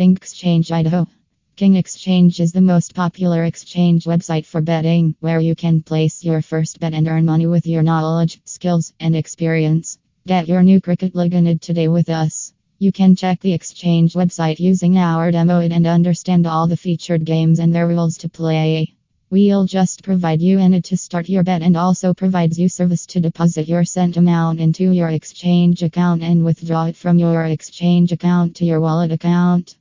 King Exchange ID. King Exchange is the most popular exchange website for betting, where you can place your first bet and earn money with your knowledge, skills, and experience. Get your new cricket login id today with us. You can check the exchange website using our demo and understand all the featured games and their rules to play. We'll just provide you an ID to start your bet and also provides you service to deposit your sent amount into your exchange account and withdraw it from your exchange account to your wallet account.